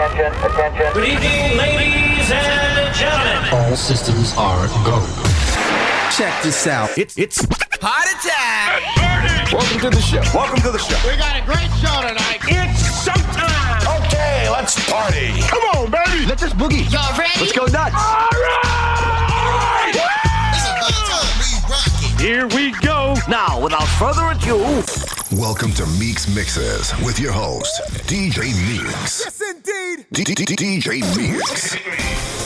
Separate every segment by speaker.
Speaker 1: attention, attention.
Speaker 2: Good evening, ladies and gentlemen.
Speaker 3: All systems are go.
Speaker 4: Check this out.
Speaker 5: It's it's
Speaker 4: heart attack.
Speaker 5: Welcome to the show. Welcome to the show.
Speaker 6: We got a great show tonight.
Speaker 2: It's showtime.
Speaker 5: Okay, let's party.
Speaker 6: Come on, baby.
Speaker 4: Let this boogie.
Speaker 7: Y'all ready?
Speaker 5: Let's go nuts. All right. All right.
Speaker 6: Here we go.
Speaker 5: Now, without further ado,
Speaker 8: welcome to Meeks Mixes with your host, DJ Meeks. DJ
Speaker 7: Mix.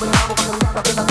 Speaker 7: when I
Speaker 9: was a
Speaker 1: lot of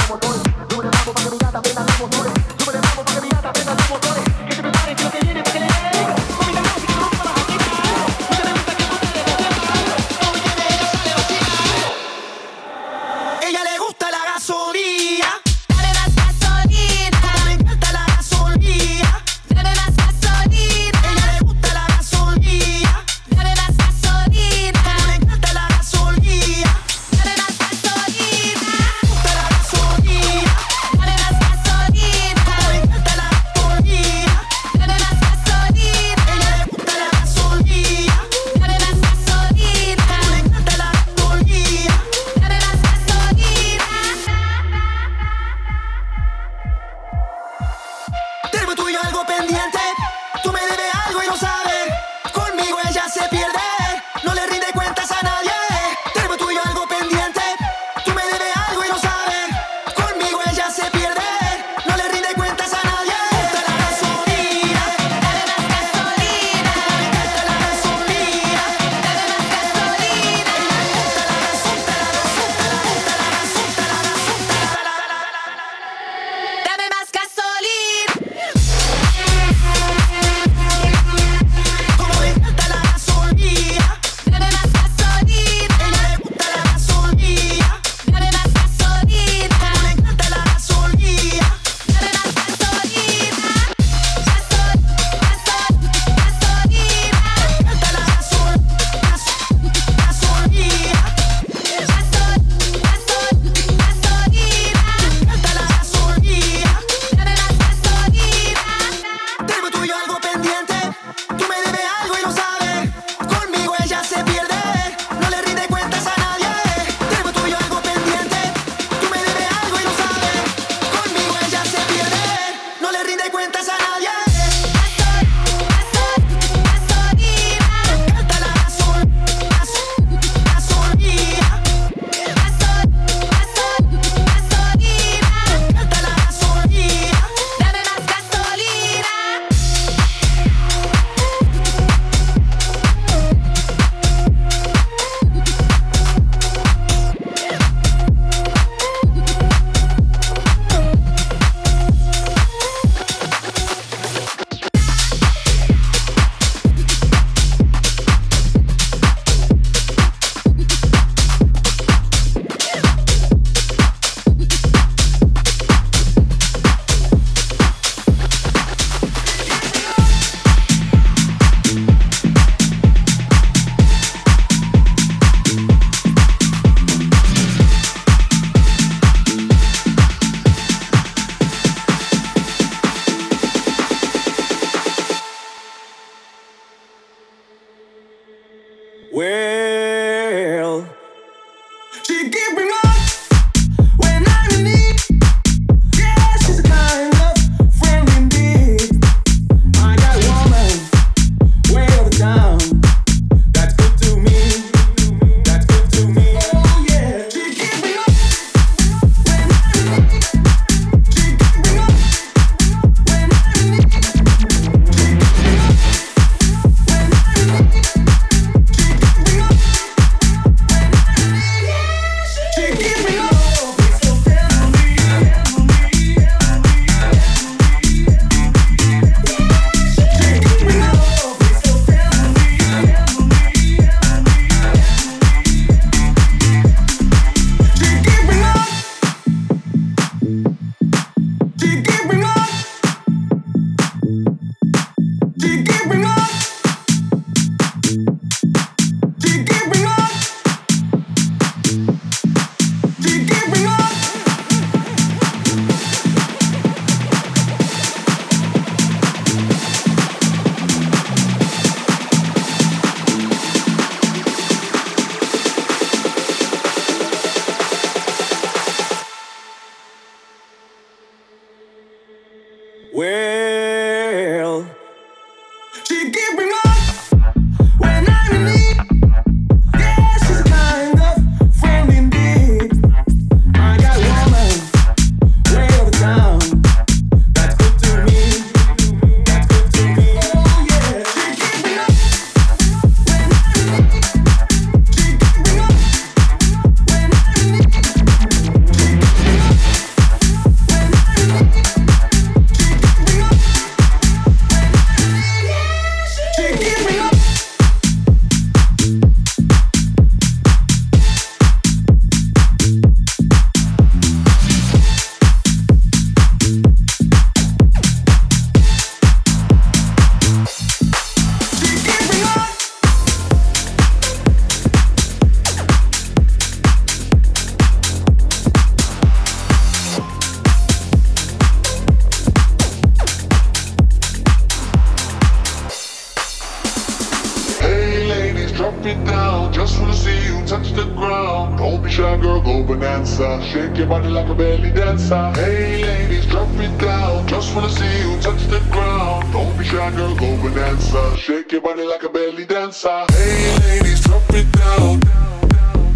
Speaker 1: belly dancer. Hey ladies, drop it down,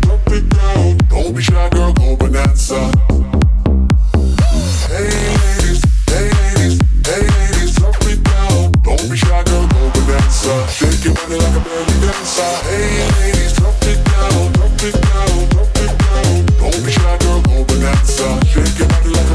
Speaker 1: drop it down. Don't be shy, girl, go bananza. Hey ladies, hey ladies, hey ladies, drop it down. Don't be shy, girl, go bananza. Shake your body like a belly dancer. Hey ladies, drop it down, drop it down, drop it down. Don't be shy, girl, go bananza. Shake your body like a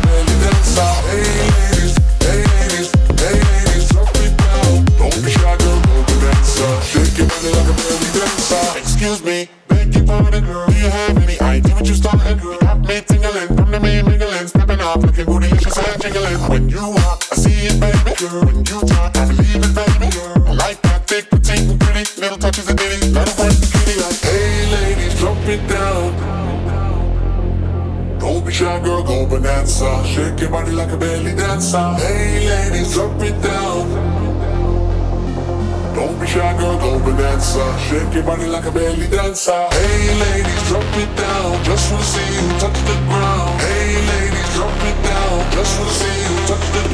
Speaker 1: Shake your body like a belly dancer. Hey ladies, drop it down. Don't be shy, girl, go be dancer. Shake your body like a belly dancer. Hey ladies, drop it down. Just wanna see you touch the ground. Hey ladies, drop it down. Just wanna see you touch the ground.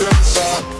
Speaker 6: dançar.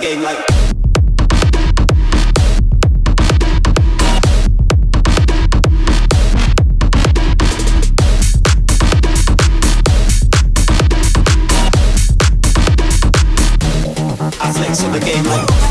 Speaker 10: Game like I flex on the game like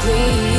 Speaker 7: softly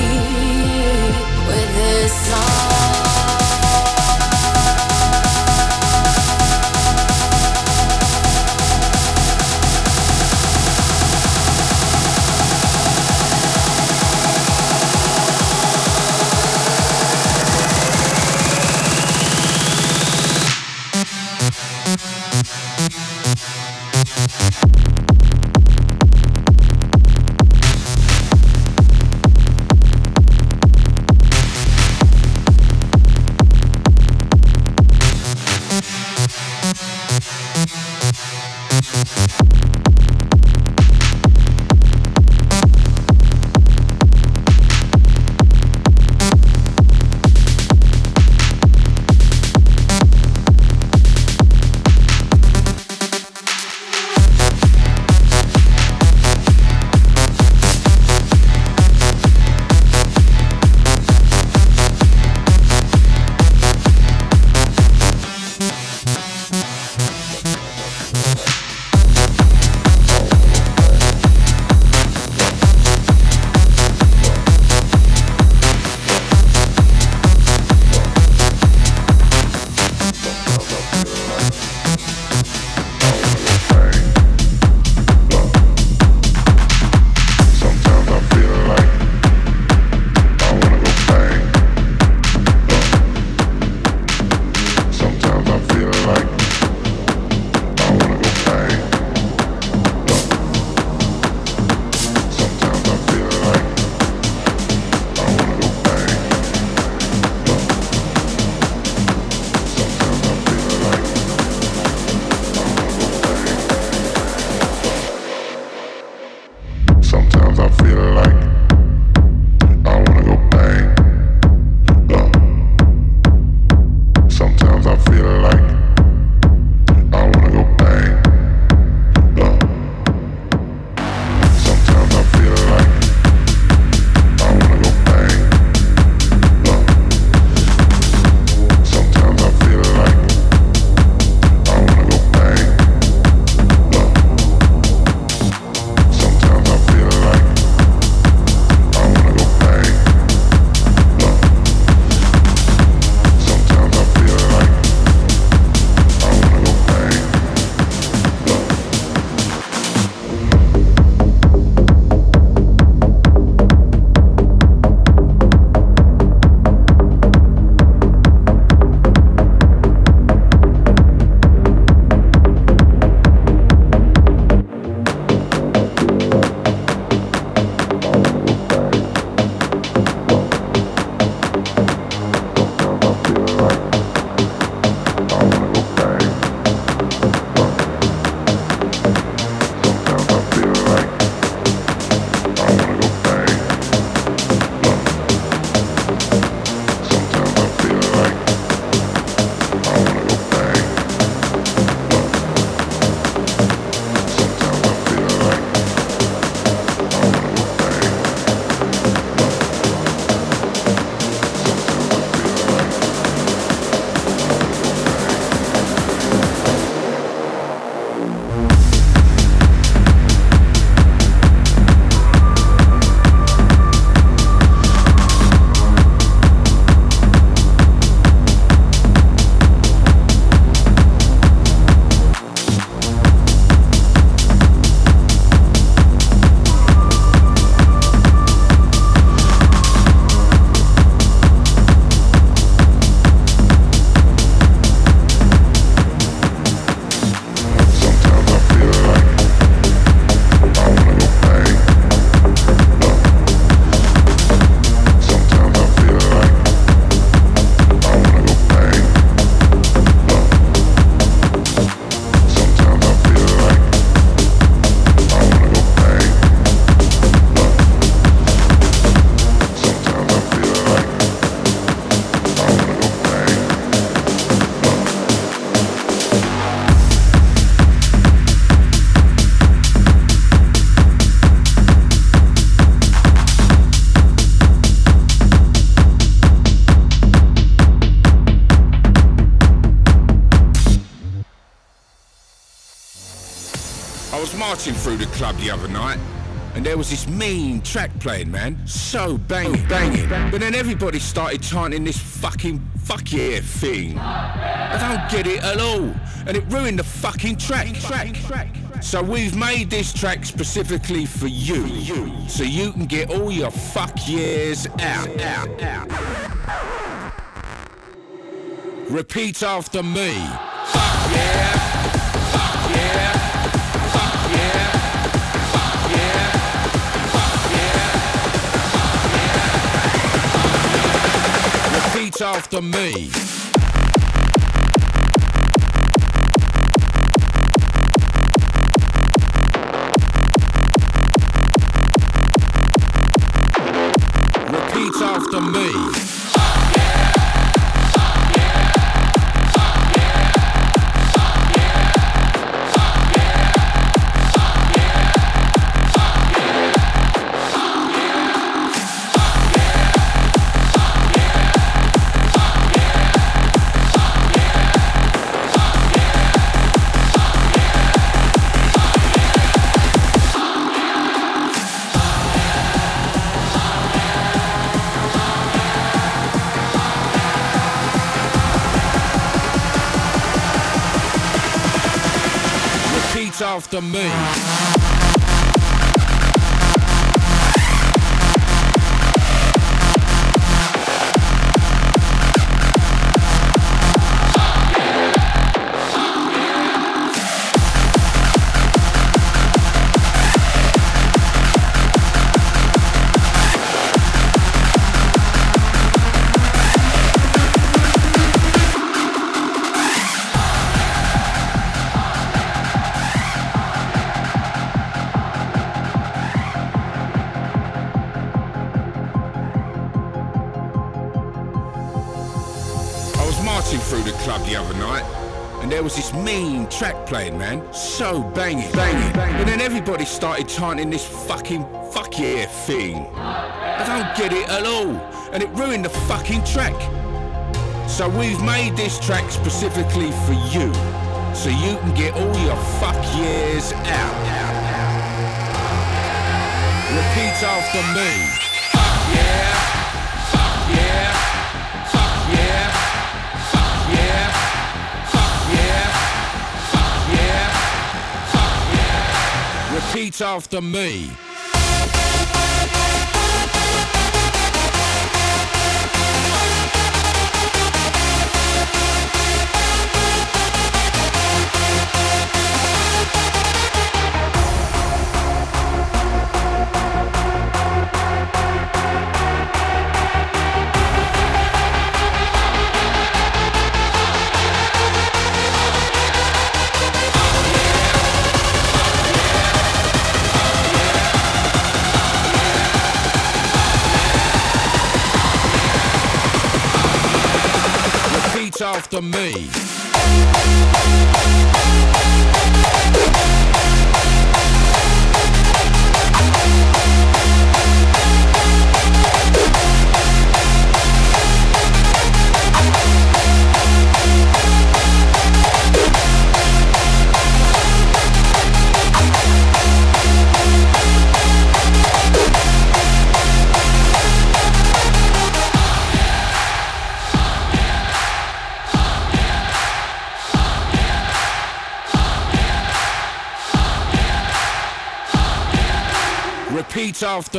Speaker 11: club the other night, and there was this mean track playing, man. So banging, banging. But then everybody started chanting this fucking fuck yeah thing. I don't get it at all. And it ruined the fucking track. track. So we've made this track specifically for you. So you can get all your fuck yeahs out, out, out. Repeat after me. After me. Playing, man. So banging, banging. And then everybody started chanting this fucking fuck yeah thing. I don't get it at all. And it ruined the fucking track. So we've made this track specifically for you. So you can get all your fuck years out. Repeat after me. Repeat after me.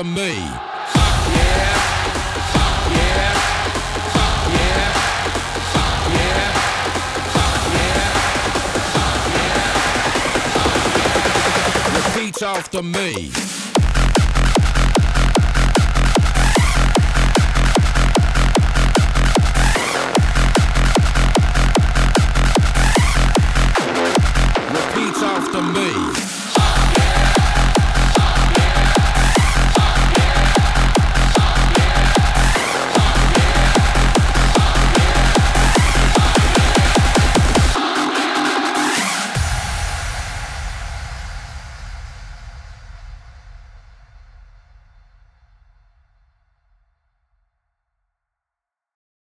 Speaker 11: Repeat